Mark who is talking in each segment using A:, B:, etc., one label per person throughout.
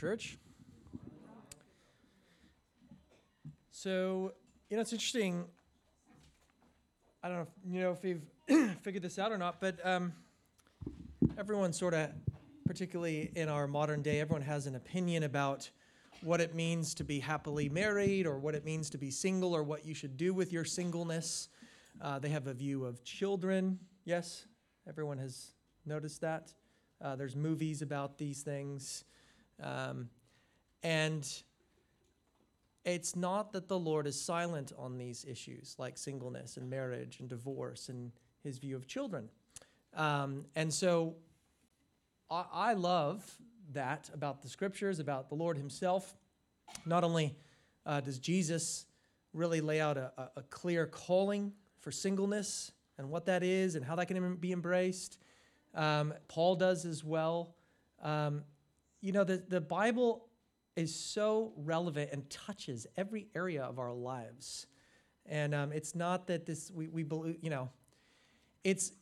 A: church. So, you know, it's interesting. I don't know, if, you know, if you've figured this out or not, but um, everyone sort of, particularly in our modern day, everyone has an opinion about what it means to be happily married or what it means to be single or what you should do with your singleness. Uh, they have a view of children. Yes, everyone has noticed that. Uh, there's movies about these things. Um, and it's not that the Lord is silent on these issues like singleness and marriage and divorce and his view of children. Um, and so I, I love that about the scriptures, about the Lord himself. Not only uh, does Jesus really lay out a, a, clear calling for singleness and what that is and how that can be embraced, um, Paul does as well. Um, you know, the, the Bible is so relevant and touches every area of our lives. And um, it's not that this, we, we believe, you know, it's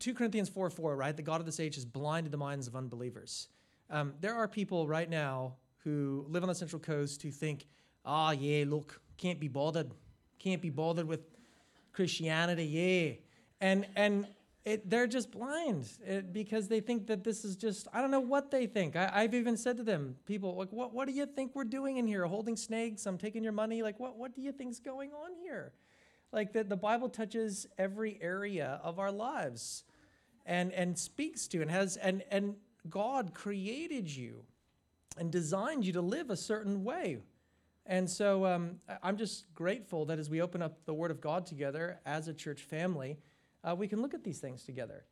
A: 2 Corinthians 4 4, right? The God of this age has blinded the minds of unbelievers. Um, there are people right now who live on the Central Coast who think, ah, oh, yeah, look, can't be bothered. Can't be bothered with Christianity, yeah. And, and it, they're just blind it, because they think that this is just, I don't know what they think. I, have even said to them, people, like, what, what do you think we're doing in here? Holding snakes? I'm taking your money? Like, what, what do you think's going on here? Like, that the Bible touches every area of our lives and, and speaks to and has, and, and God created you and designed you to live a certain way. And so um, I'm just grateful that as we open up the Word of God together as a church family, uh, we can look at these things together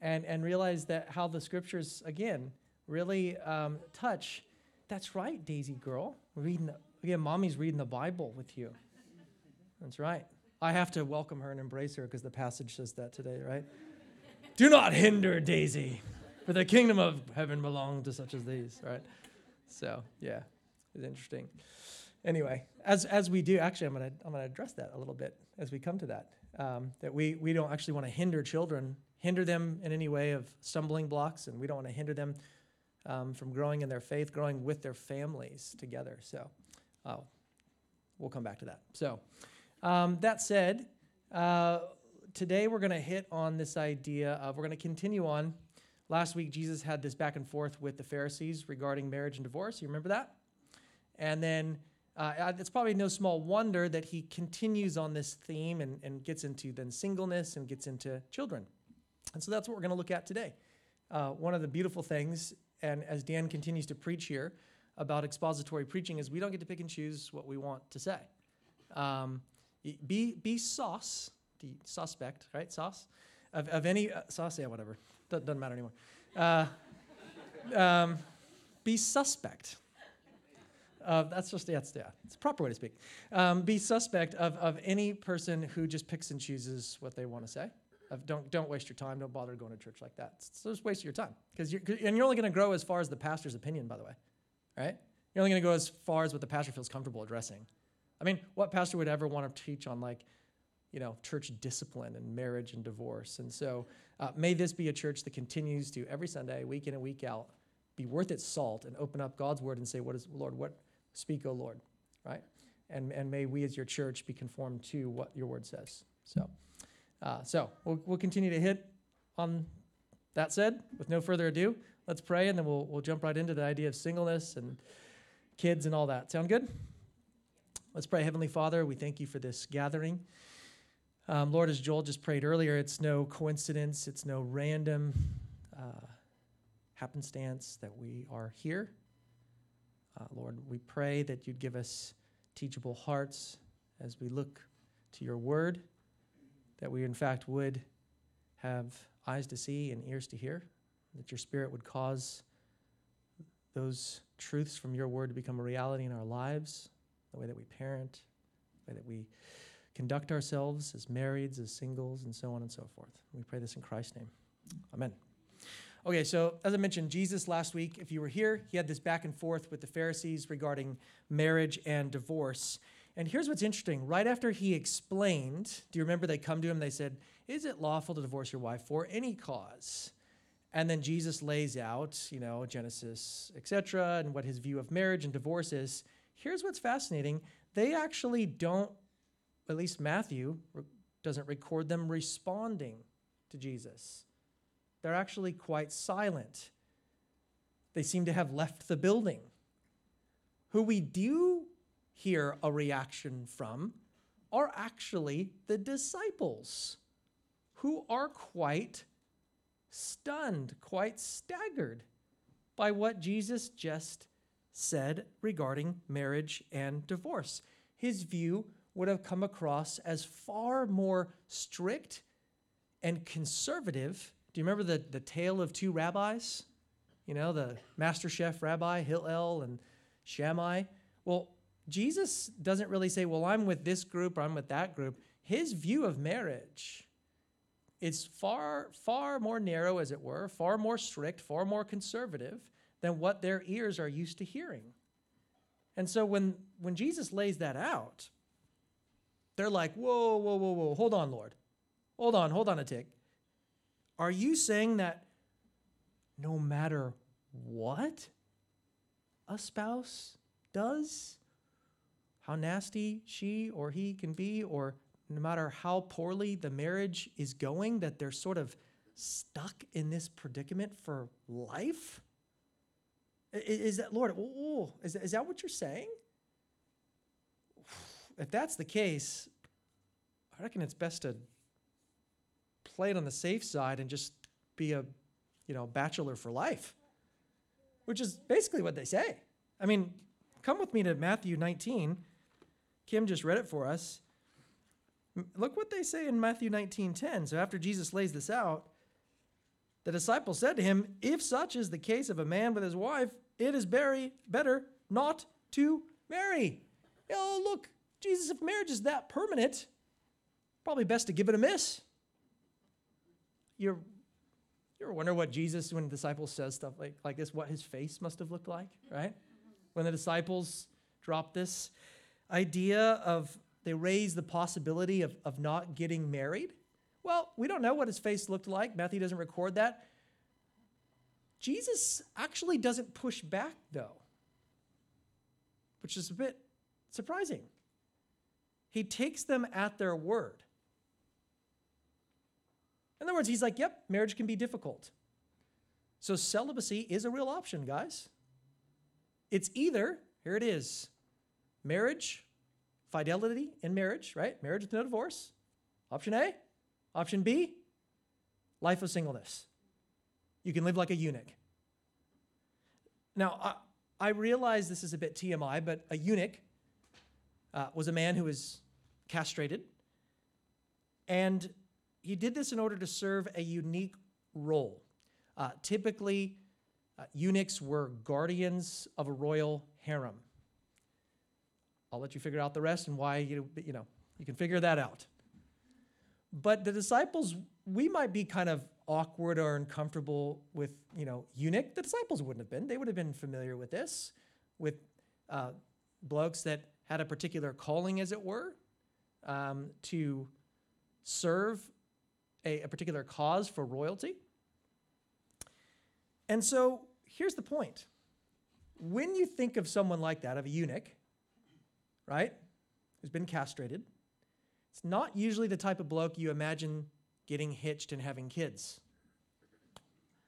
A: and, and realize that how the scriptures, again, really um, touch. That's right, Daisy girl. Reading, the, again, mommy's reading the Bible with you. That's right. I have to welcome her and embrace her because the passage says that today, right? Do not hinder Daisy, for the kingdom of heaven belongs to such as these, right? So, yeah, it's interesting. Anyway, as, as we do, actually, I'm going to I'm gonna address that a little bit as we come to that um, that we, we don't actually want to hinder children, hinder them in any way of stumbling blocks, and we don't want to hinder them um, from growing in their faith, growing with their families together. So uh, we'll come back to that. So um, that said, uh, today we're going to hit on this idea of, we're going to continue on. Last week, Jesus had this back and forth with the Pharisees regarding marriage and divorce. You remember that? And then uh, it's probably no small wonder that he continues on this theme and, and gets into then singleness and gets into children. And so that's what we're going to look at today. Uh, one of the beautiful things, and as Dan continues to preach here about expository preaching, is we don't get to pick and choose what we want to say. Um, be, be sauce, the suspect, right? Sauce? Of, of any, uh, sauce, yeah, whatever. Doesn't matter anymore. Uh, um, be suspect that's just that's yeah, it's a proper way to speak. Um, be suspect of, of any person who just picks and chooses what they want to say. Of don't don't waste your time. Don't bother going to church like that. It's, just waste your time because you're and you're only going to grow as far as the pastor's opinion. By the way, right? You're only going to go as far as what the pastor feels comfortable addressing. I mean, what pastor would ever want to teach on like, you know, church discipline and marriage and divorce? And so, uh, may this be a church that continues to every Sunday, week in and week out, be worth its salt and open up God's word and say, "What is Lord? What Speak, O Lord, right? And, and may we as your church be conformed to what your word says. So, uh, so we'll, we'll continue to hit on that said, with no further ado, let's pray and then we'll, we'll jump right into the idea of singleness and kids and all that. Sound good? Let's pray. Heavenly Father, we thank you for this gathering. Um, Lord, as Joel just prayed earlier, it's no coincidence, it's no random uh, happenstance that we are here. Uh, Lord, we pray that you'd give us teachable hearts as we look to your word, that we, in fact, would have eyes to see and ears to hear, that your spirit would cause those truths from your word to become a reality in our lives, the way that we parent, the way that we conduct ourselves as marrieds, as singles, and so on and so forth. We pray this in Christ's name. Amen. Okay, so as I mentioned, Jesus last week, if you were here, he had this back and forth with the Pharisees regarding marriage and divorce. And here's what's interesting. Right after he explained, do you remember they come to him, they said, Is it lawful to divorce your wife for any cause? And then Jesus lays out, you know, Genesis, etc., and what his view of marriage and divorce is. Here's what's fascinating they actually don't, at least Matthew doesn't record them responding to Jesus. They're actually quite silent. They seem to have left the building. Who we do hear a reaction from are actually the disciples, who are quite stunned, quite staggered by what Jesus just said regarding marriage and divorce. His view would have come across as far more strict and conservative. Do you remember the, the tale of two rabbis? You know, the master chef rabbi, Hillel and Shammai? Well, Jesus doesn't really say, well, I'm with this group or I'm with that group. His view of marriage is far, far more narrow, as it were, far more strict, far more conservative than what their ears are used to hearing. And so when, when Jesus lays that out, they're like, whoa, whoa, whoa, whoa, hold on, Lord. Hold on, hold on a tick. Are you saying that no matter what a spouse does, how nasty she or he can be, or no matter how poorly the marriage is going, that they're sort of stuck in this predicament for life? Is that, Lord, is, is that what you're saying? If that's the case, I reckon it's best to play it on the safe side and just be a, you know, bachelor for life, which is basically what they say. I mean, come with me to Matthew 19. Kim just read it for us. Look what they say in Matthew 19:10. So after Jesus lays this out, the disciple said to him, "If such is the case of a man with his wife, it is very better not to marry." Oh, look, Jesus, if marriage is that permanent, probably best to give it a miss. You're, you ever wonder what Jesus, when the disciples says stuff like, like this, what his face must have looked like, right? When the disciples dropped this idea of they raise the possibility of, of not getting married. Well, we don't know what his face looked like. Matthew doesn't record that. Jesus actually doesn't push back, though, which is a bit surprising. He takes them at their word. In other words, he's like, yep, marriage can be difficult. So celibacy is a real option, guys. It's either, here it is, marriage, fidelity in marriage, right? Marriage with no divorce. Option A. Option B, life of singleness. You can live like a eunuch. Now, I, I realize this is a bit TMI, but a eunuch uh, was a man who was castrated. And he did this in order to serve a unique role. Uh, typically, uh, eunuchs were guardians of a royal harem. I'll let you figure out the rest and why you, you know, you can figure that out. But the disciples, we might be kind of awkward or uncomfortable with, you know, eunuch. The disciples wouldn't have been. They would have been familiar with this, with uh, blokes that had a particular calling, as it were, um, to serve a, a particular cause for royalty. And so here's the point. When you think of someone like that, of a eunuch, right, who's been castrated, it's not usually the type of bloke you imagine getting hitched and having kids.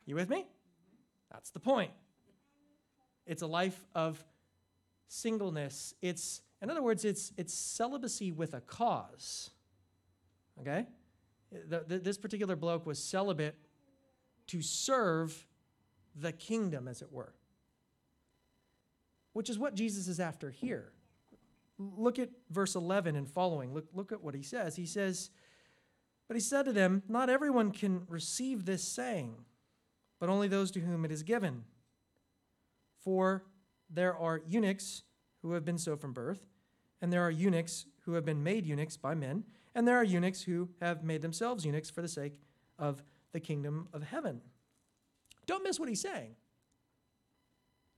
A: You with me? That's the point. It's a life of singleness. It's, in other words, it's, it's celibacy with a cause. Okay? The, the, this particular bloke was celibate to serve the kingdom, as it were, which is what Jesus is after here. Look at verse 11 and following. Look, look at what he says. He says, But he said to them, Not everyone can receive this saying, but only those to whom it is given. For there are eunuchs who have been so from birth, and there are eunuchs who have been made eunuchs by men, and there are eunuchs who have made themselves eunuchs for the sake of the kingdom of heaven. Don't miss what he's saying.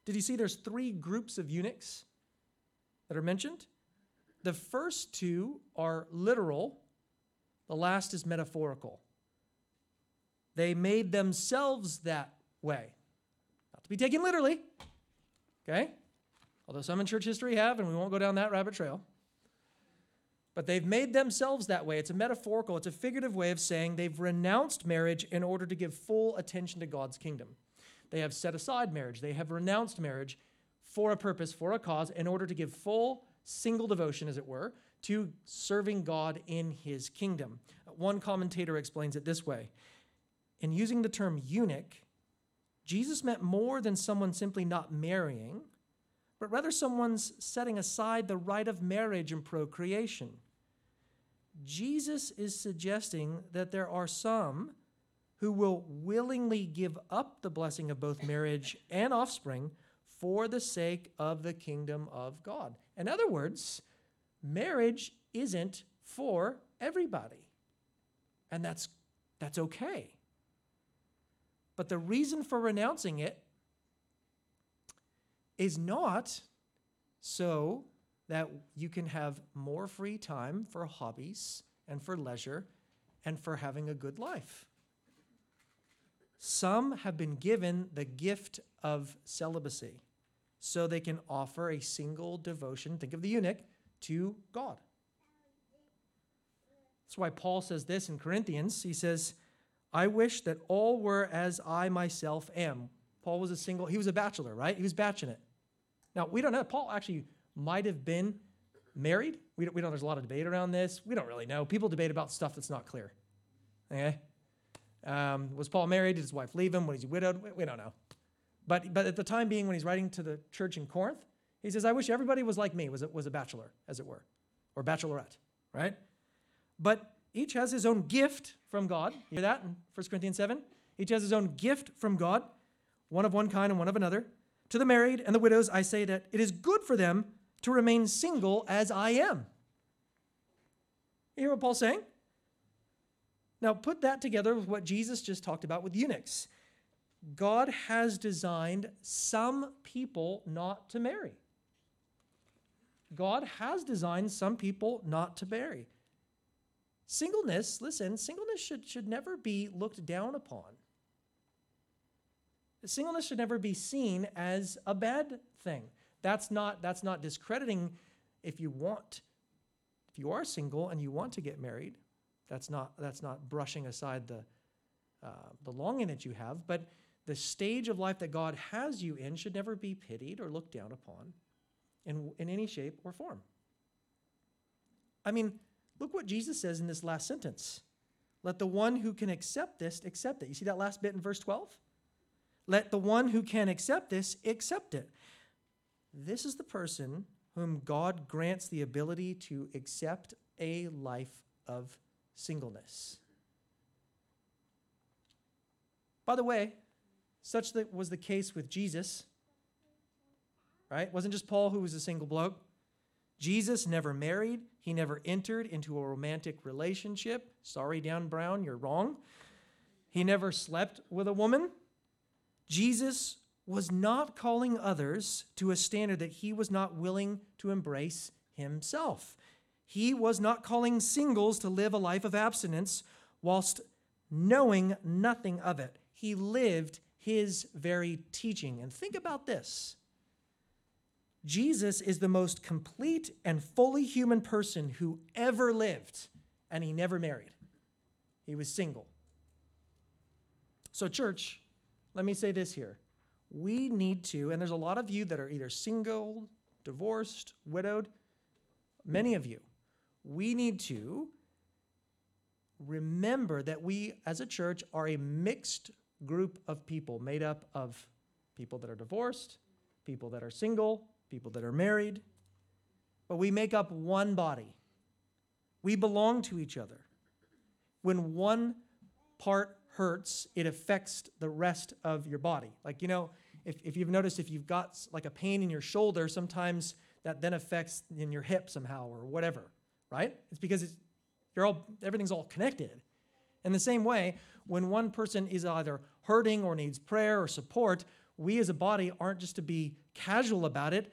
A: Did you see there's three groups of eunuchs that are mentioned? The first two are literal, the last is metaphorical. They made themselves that way. Not to be taken literally, okay? Although some in church history have, and we won't go down that rabbit trail. But they've made themselves that way. It's a metaphorical, it's a figurative way of saying they've renounced marriage in order to give full attention to God's kingdom. They have set aside marriage, they have renounced marriage for a purpose, for a cause, in order to give full, single devotion, as it were, to serving God in his kingdom. One commentator explains it this way In using the term eunuch, Jesus meant more than someone simply not marrying, but rather someone's setting aside the right of marriage and procreation. Jesus is suggesting that there are some who will willingly give up the blessing of both marriage and offspring for the sake of the kingdom of God. In other words, marriage isn't for everybody. And that's, that's okay. But the reason for renouncing it is not so that you can have more free time for hobbies and for leisure and for having a good life. Some have been given the gift of celibacy so they can offer a single devotion, think of the eunuch, to God. That's why Paul says this in Corinthians. He says, I wish that all were as I myself am. Paul was a single, he was a bachelor, right? He was batching Now, we don't know. Paul actually might have been married. We don't, we don't, there's a lot of debate around this. We don't really know. People debate about stuff that's not clear. Okay? Um, was Paul married? Did his wife leave him? Was he widowed? We, we don't know. But, but at the time being, when he's writing to the church in Corinth, he says, I wish everybody was like me, was a, was a bachelor, as it were, or bachelorette, right? But each has his own gift from God. You hear that in 1 Corinthians 7? Each has his own gift from God, one of one kind and one of another. To the married and the widows, I say that it is good for them to remain single as I am. You hear what Paul's saying? Now, put that together with what Jesus just talked about with eunuchs. God has designed some people not to marry. God has designed some people not to marry. Singleness, listen, singleness should, should never be looked down upon. Singleness should never be seen as a bad thing. That's not, that's not discrediting if you want, if you are single and you want to get married. That's not, that's not brushing aside the, uh, the longing that you have. But the stage of life that God has you in should never be pitied or looked down upon in, in any shape or form. I mean, look what Jesus says in this last sentence. Let the one who can accept this accept it. You see that last bit in verse 12? Let the one who can accept this accept it. This is the person whom God grants the ability to accept a life of singleness. By the way, such that was the case with Jesus. Right? It wasn't just Paul who was a single bloke. Jesus never married. He never entered into a romantic relationship. Sorry, Dan Brown, you're wrong. He never slept with a woman. Jesus was not calling others to a standard that he was not willing to embrace himself. He was not calling singles to live a life of abstinence whilst knowing nothing of it. He lived his very teaching. And think about this Jesus is the most complete and fully human person who ever lived, and he never married. He was single. So, church, let me say this here. We need to, and there's a lot of you that are either single, divorced, widowed, many of you, we need to remember that we as a church are a mixed group of people made up of people that are divorced, people that are single, people that are married, but we make up one body. We belong to each other. When one part hurts, it affects the rest of your body. Like, you know, if, if you've noticed, if you've got like a pain in your shoulder, sometimes that then affects in your hip somehow or whatever, right? It's because it's, you're all, everything's all connected. In the same way, when one person is either hurting or needs prayer or support, we as a body aren't just to be casual about it.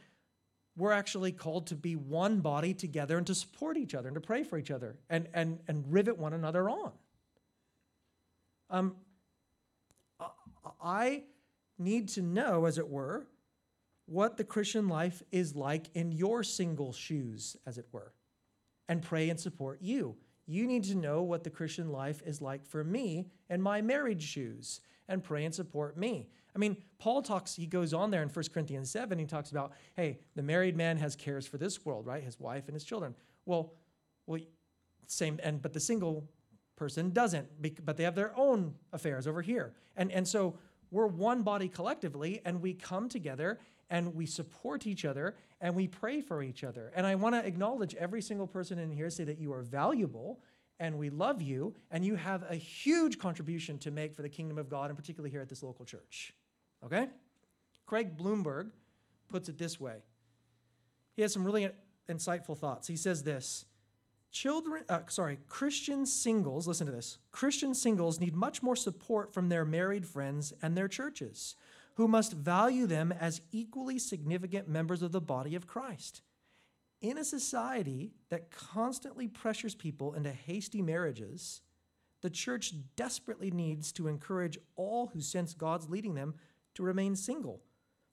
A: We're actually called to be one body together and to support each other and to pray for each other and, and, and rivet one another on. Um, I need to know, as it were, what the Christian life is like in your single shoes, as it were, and pray and support you. You need to know what the Christian life is like for me and my married shoes, and pray and support me. I mean, Paul talks, he goes on there in 1 Corinthians 7, he talks about, hey, the married man has cares for this world, right? His wife and his children. Well, well, same, and but the single person doesn't, but they have their own affairs over here. And, and so we're one body collectively, and we come together and we support each other and we pray for each other. And I want to acknowledge every single person in here, say that you are valuable and we love you, and you have a huge contribution to make for the kingdom of God, and particularly here at this local church. Okay? Craig Blomberg puts it this way. He has some really insightful thoughts. He says this Children, uh, sorry, Christian singles, listen to this. Christian singles need much more support from their married friends and their churches, who must value them as equally significant members of the body of Christ. In a society that constantly pressures people into hasty marriages, the church desperately needs to encourage all who sense God's leading them to remain single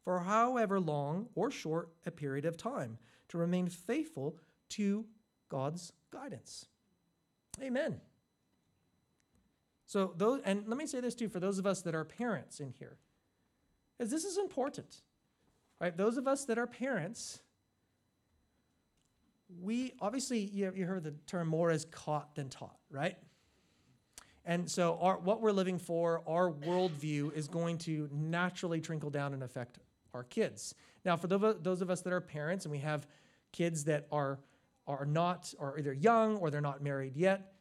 A: for however long or short a period of time, to remain faithful to God's guidance. Amen. So those and let me say this too for those of us that are parents in here. Because this is important. Right? Those of us that are parents, we obviously you, you heard the term more is caught than taught, right? And so our, what we're living for, our worldview is going to naturally trickle down and affect our kids. Now, for those of us that are parents and we have kids that are are not, are either young or they're not married yet,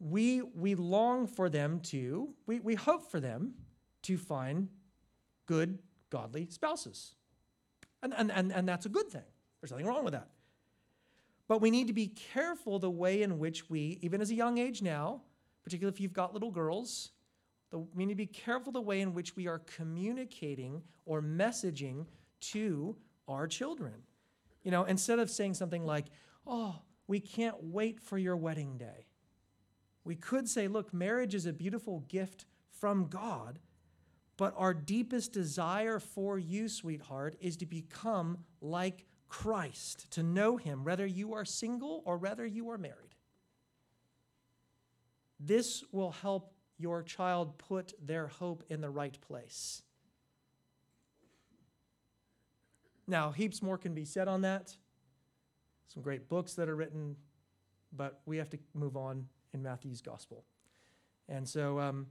A: we, we long for them to, we, we hope for them to find good, godly spouses. And, and, and, and that's a good thing. There's nothing wrong with that. But we need to be careful the way in which we, even as a young age now, particularly if you've got little girls, the, we need to be careful the way in which we are communicating or messaging to our children. You know, instead of saying something like, oh, we can't wait for your wedding day. We could say, look, marriage is a beautiful gift from God, but our deepest desire for you, sweetheart, is to become like Christ, to know him, whether you are single or whether you are married. This will help your child put their hope in the right place. Now, heaps more can be said on that some great books that are written, but we have to move on in Matthew's gospel. And so um,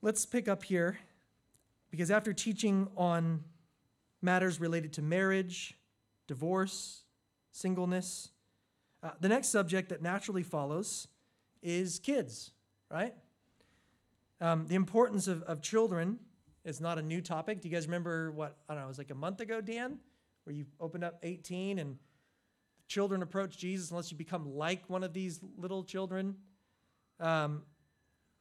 A: let's pick up here, because after teaching on matters related to marriage, divorce, singleness, uh, the next subject that naturally follows is kids, right? Um, the importance of, of children is not a new topic. Do you guys remember what, I don't know, it was like a month ago, Dan, where you opened up 18 and children approach Jesus unless you become like one of these little children. Um,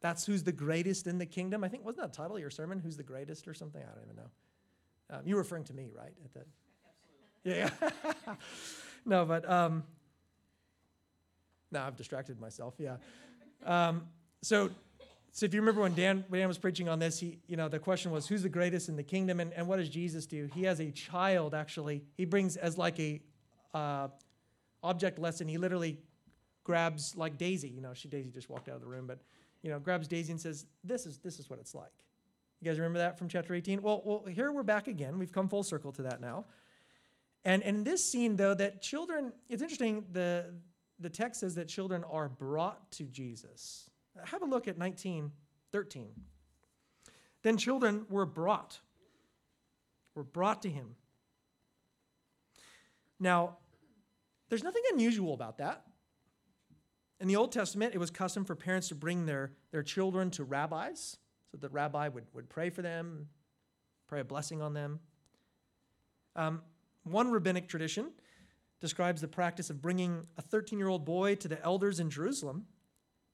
A: that's who's the greatest in the kingdom. I think, wasn't that title of your sermon? Who's the greatest or something? I don't even know. Um, you were referring to me, right? At that. Yeah, yeah. no, but um, now I've distracted myself. Yeah. Um, so, so if you remember when Dan, when Dan was preaching on this, he, you know, the question was, who's the greatest in the kingdom, and, and what does Jesus do? He has a child actually. He brings as like a uh, object lesson, he literally grabs like Daisy. You know, she Daisy just walked out of the room, but you know, grabs Daisy and says, "This is this is what it's like." You guys remember that from chapter 18? Well, well, here we're back again. We've come full circle to that now. And, in this scene, though, that children, it's interesting, the, the text says that children are brought to Jesus. Have a look at 1913. Then children were brought, were brought to him. Now, there's nothing unusual about that. In the Old Testament, it was custom for parents to bring their, their children to rabbis so that the rabbi would, would pray for them, pray a blessing on them. Um, one rabbinic tradition describes the practice of bringing a 13 year old boy to the elders in Jerusalem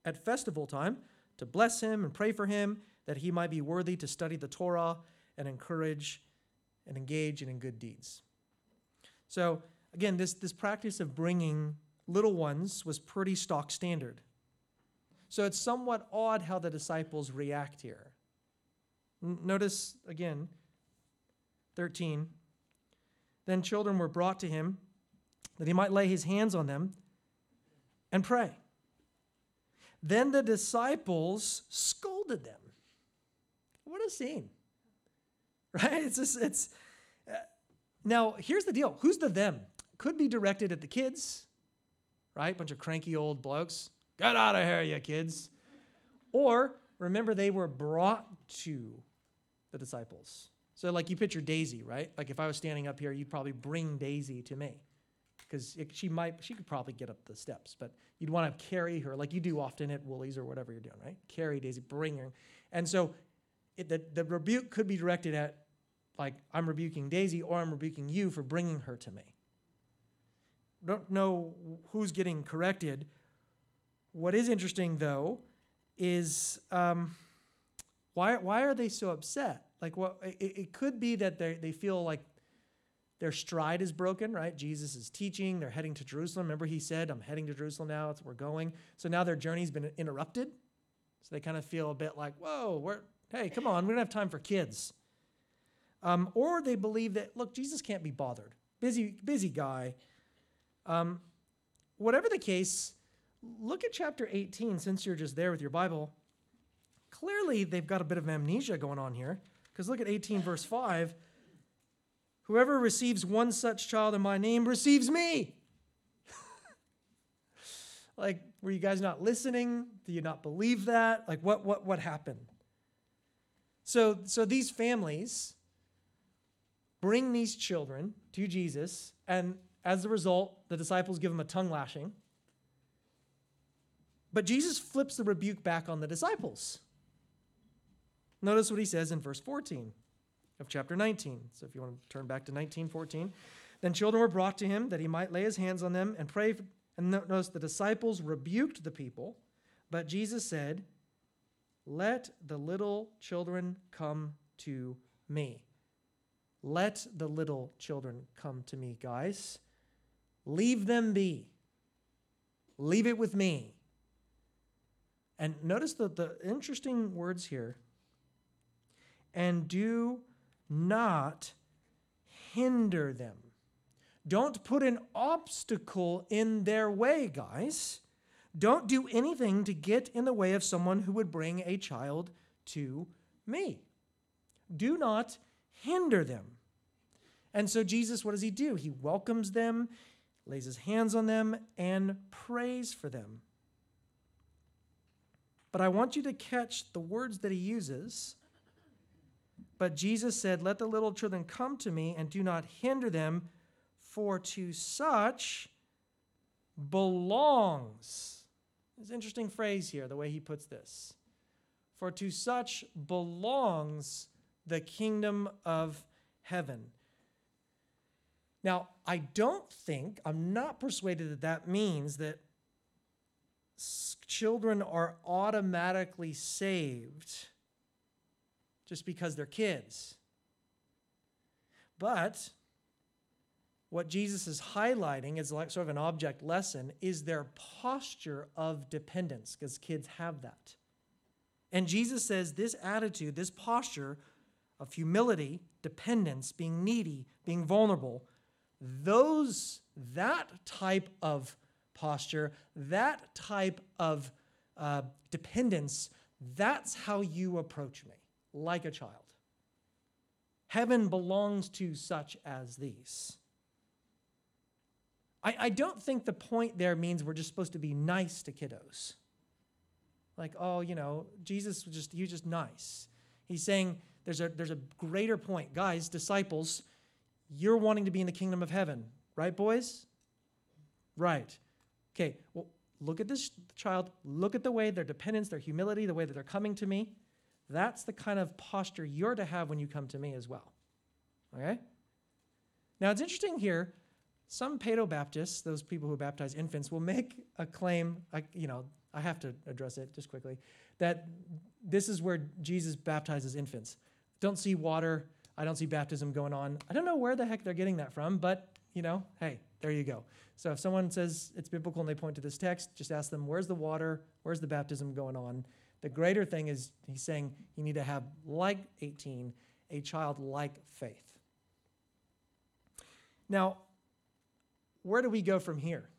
A: at festival time to bless him and pray for him that he might be worthy to study the Torah and encourage and engage in good deeds. So, Again, this, this practice of bringing little ones was pretty stock standard. So it's somewhat odd how the disciples react here. Notice again, 13. Then children were brought to him that he might lay his hands on them and pray. Then the disciples scolded them. What a scene. Right? It's just, it's. Uh, now, here's the deal who's the them? Could be directed at the kids, right? Bunch of cranky old blokes. Get out of here, you kids. Or remember, they were brought to the disciples. So, like, you picture Daisy, right? Like, if I was standing up here, you'd probably bring Daisy to me because she might, she could probably get up the steps, but you'd want to carry her like you do often at Woolies or whatever you're doing, right? Carry Daisy, bring her. And so, it, the, the rebuke could be directed at, like, I'm rebuking Daisy or I'm rebuking you for bringing her to me. Don't know who's getting corrected. What is interesting, though, is um, why, why are they so upset? Like, what, it, it could be that they, they feel like their stride is broken, right? Jesus is teaching. They're heading to Jerusalem. Remember, he said, I'm heading to Jerusalem now. Where we're going. So now their journey's been interrupted. So they kind of feel a bit like, whoa, we're, hey, come on, we don't have time for kids. Um, or they believe that, look, Jesus can't be bothered. Busy, busy guy. Um, whatever the case, look at chapter 18 since you're just there with your Bible. Clearly, they've got a bit of amnesia going on here. Because look at 18, verse 5. Whoever receives one such child in my name receives me. like, were you guys not listening? Do you not believe that? Like, what, what, what happened? So, so these families bring these children to Jesus, and as a result, the disciples give him a tongue lashing. But Jesus flips the rebuke back on the disciples. Notice what he says in verse 14 of chapter 19. So if you want to turn back to 1914, then children were brought to him that he might lay his hands on them and pray. And notice the disciples rebuked the people, but Jesus said, Let the little children come to me. Let the little children come to me, guys. Leave them be. Leave it with me. And notice the, the interesting words here. And do not hinder them. Don't put an obstacle in their way, guys. Don't do anything to get in the way of someone who would bring a child to me. Do not hinder them. And so, Jesus, what does he do? He welcomes them, lays his hands on them, and prays for them. But I want you to catch the words that he uses but Jesus said, Let the little children come to me and do not hinder them, for to such belongs. It's an interesting phrase here, the way he puts this. For to such belongs the kingdom of heaven. Now, I don't think, I'm not persuaded that that means that children are automatically saved just because they're kids. But what Jesus is highlighting is like sort of an object lesson is their posture of dependence, because kids have that. And Jesus says this attitude, this posture of humility, dependence, being needy, being vulnerable, those, that type of posture, that type of uh, dependence, that's how you approach me like a child. Heaven belongs to such as these. I, I don't think the point there means we're just supposed to be nice to kiddos. Like, oh, you know, Jesus was just, he was just nice. He's saying there's a, there's a greater point. Guys, disciples, you're wanting to be in the kingdom of heaven, right, boys? Right. Okay, well, look at this child. Look at the way their dependence, their humility, the way that they're coming to me. That's the kind of posture you're to have when you come to me as well. Okay? Now it's interesting here. Some Paedo Baptists, those people who baptize infants, will make a claim. I, you know, I have to address it just quickly. That this is where Jesus baptizes infants. Don't see water. I don't see baptism going on. I don't know where the heck they're getting that from, but you know, hey, there you go. So if someone says it's biblical and they point to this text, just ask them, where's the water? Where's the baptism going on? The greater thing is he's saying you need to have, like 18, a childlike faith. Now, where do we go from here?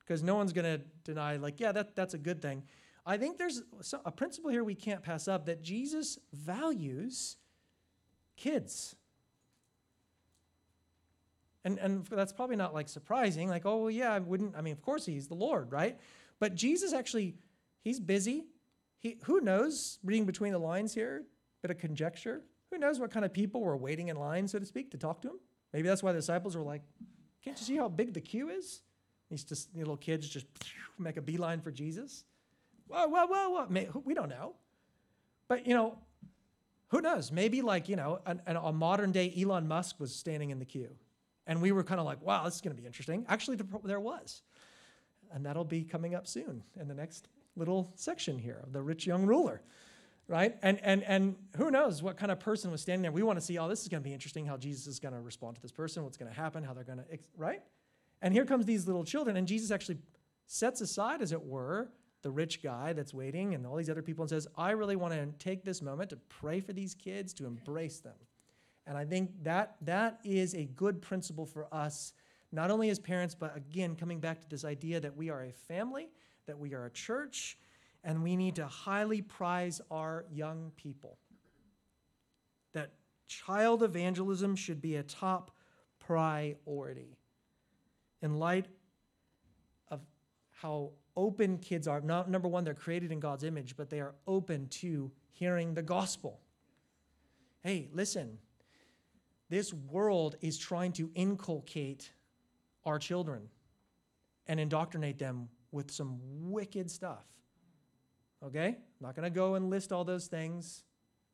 A: Because no one's going to deny, like, yeah, that, that's a good thing. I think there's a principle here we can't pass up that Jesus values kids. And, and that's probably not like surprising, like, oh, yeah, I wouldn't, I mean, of course he's the Lord, right? But Jesus actually, he's busy. He, who knows, reading between the lines here, bit of conjecture. Who knows what kind of people were waiting in line, so to speak, to talk to him? Maybe that's why the disciples were like, can't you see how big the queue is? These just little kids just make a beeline for Jesus. Whoa, whoa, whoa, whoa. We don't know. But, you know, who knows? Maybe like, you know, an, an, a modern day Elon Musk was standing in the queue. And we were kind of like, wow, this is going to be interesting. Actually, there was. And that'll be coming up soon in the next little section here of the rich young ruler. Right? And, and, and who knows what kind of person was standing there. We want to see, oh, this is going to be interesting how Jesus is going to respond to this person, what's going to happen, how they're going to, right? And here comes these little children, and Jesus actually sets aside, as it were, the rich guy that's waiting and all these other people and says, I really want to take this moment to pray for these kids, to embrace them. And I think that that is a good principle for us, not only as parents, but again, coming back to this idea that we are a family, that we are a church, and we need to highly prize our young people. That child evangelism should be a top priority. In light how open kids are. Not, number one, they're created in God's image, but they are open to hearing the gospel. Hey, listen, this world is trying to inculcate our children and indoctrinate them with some wicked stuff. Okay? I'm not going to go and list all those things.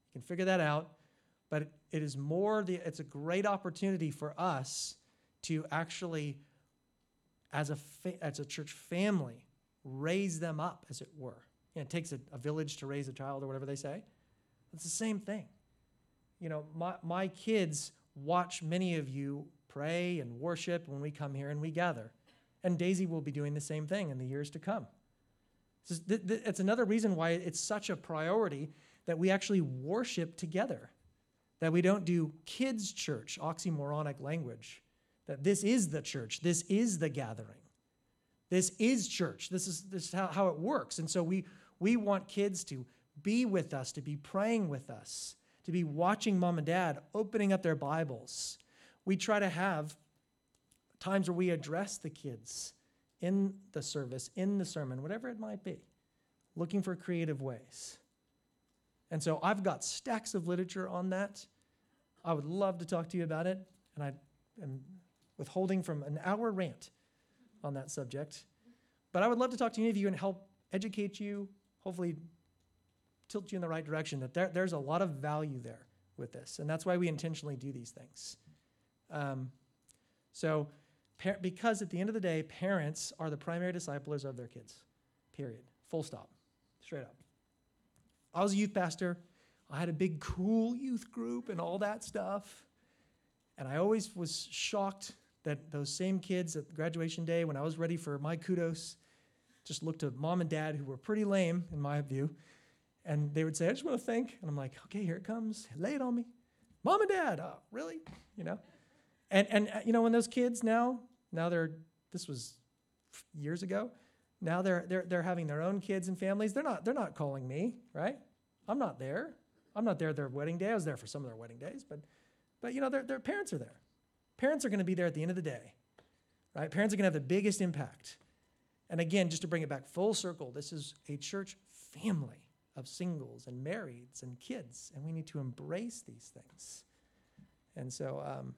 A: You can figure that out. But it is more, the, it's a great opportunity for us to actually, as a, fa- as a church family, raise them up, as it were. You know, it takes a, a village to raise a child, or whatever they say. It's the same thing. You know, my, my kids watch many of you pray and worship when we come here and we gather. And Daisy will be doing the same thing in the years to come. It's another reason why it's such a priority that we actually worship together, that we don't do kids' church, oxymoronic language, that this is the church, this is the gathering. This is church. This is, this is how, how it works. And so we, we want kids to be with us, to be praying with us, to be watching mom and dad opening up their Bibles. We try to have times where we address the kids in the service, in the sermon, whatever it might be, looking for creative ways. And so I've got stacks of literature on that. I would love to talk to you about it, and I am withholding from an hour rant on that subject. But I would love to talk to any of you and help educate you, hopefully tilt you in the right direction, that there, there's a lot of value there with this. And that's why we intentionally do these things. Um, so, par- because at the end of the day, parents are the primary disciplers of their kids, period. Full stop, straight up. I was a youth pastor. I had a big, cool youth group and all that stuff. And I always was shocked that those same kids at graduation day, when I was ready for my kudos, just looked to mom and dad, who were pretty lame in my view, and they would say, I just want to thank. And I'm like, okay, here it comes. Lay it on me. Mom and dad, oh, really? You know? And, and uh, you know, when those kids now, now they're, this was years ago, now they're, they're, they're having their own kids and families. They're not, they're not calling me, right? I'm not there. I'm not there their wedding day. I was there for some of their wedding days, but, but you know, their, their parents are there. Parents are going to be there at the end of the day, right? Parents are going to have the biggest impact. And again, just to bring it back full circle, this is a church family of singles and marrieds and kids, and we need to embrace these things. And so um,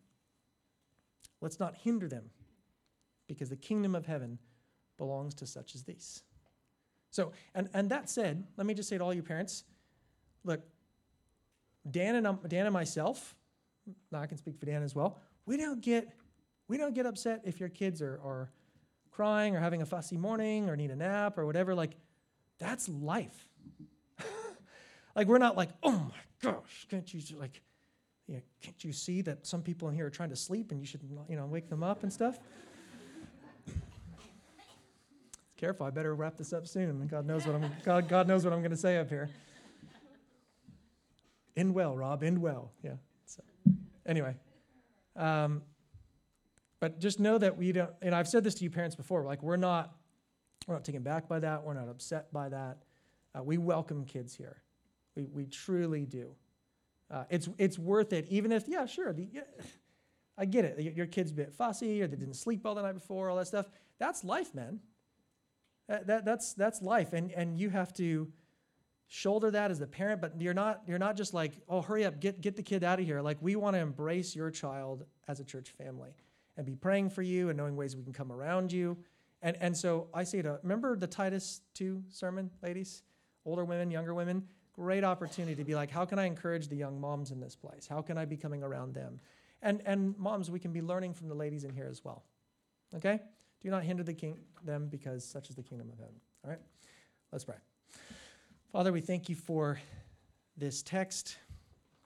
A: let's not hinder them because the kingdom of heaven belongs to such as these. So, and, and that said, let me just say to all you parents look, Dan and, um, Dan and myself, now I can speak for Dan as well, we don't get, we don't get upset if your kids are, are crying or having a fussy morning or need a nap or whatever. Like, that's life. like, we're not like, oh my gosh, can't you, like, you know, can't you see that some people in here are trying to sleep and you should, you know, wake them up and stuff? Careful, I better wrap this up soon. God knows what I'm God, God knows what I'm going to say up here. End well, Rob. End well. Yeah. So, anyway, um, but just know that we don't. And I've said this to you parents before. Like we're not, we're not taken back by that. We're not upset by that. Uh, we welcome kids here. We we truly do. Uh, it's it's worth it, even if yeah, sure. The, yeah, I get it. Your- Your kid's a bit fussy, or they didn't sleep well the night before, all that stuff. That's life, man. That, that, that's that's life, and and you have to shoulder that as the parent. But you're not you're not just like, oh, hurry up, get get the kid out of here. Like we want to embrace your child as a church family, and be praying for you, and knowing ways we can come around you. And and so I say to uh, remember the Titus two sermon, ladies, older women, younger women. Great opportunity to be like, how can I encourage the young moms in this place? How can I be coming around them? And and moms, we can be learning from the ladies in here as well. Okay? Do not hinder the king them because such is the kingdom of heaven. All right? Let's pray. Father, we thank you for this text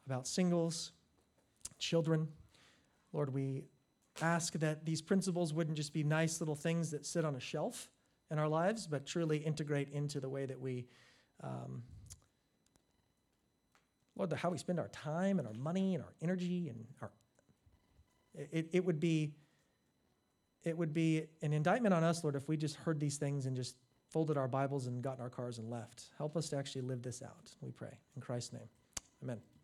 A: about singles, children. Lord, we ask that these principles wouldn't just be nice little things that sit on a shelf in our lives, but truly integrate into the way that we, um, Lord, the, how we spend our time and our money and our energy and our. It, it would be. It would be an indictment on us, Lord, if we just heard these things and just folded our Bibles and got in our cars and left. Help us to actually live this out. We pray in Christ's name. Amen.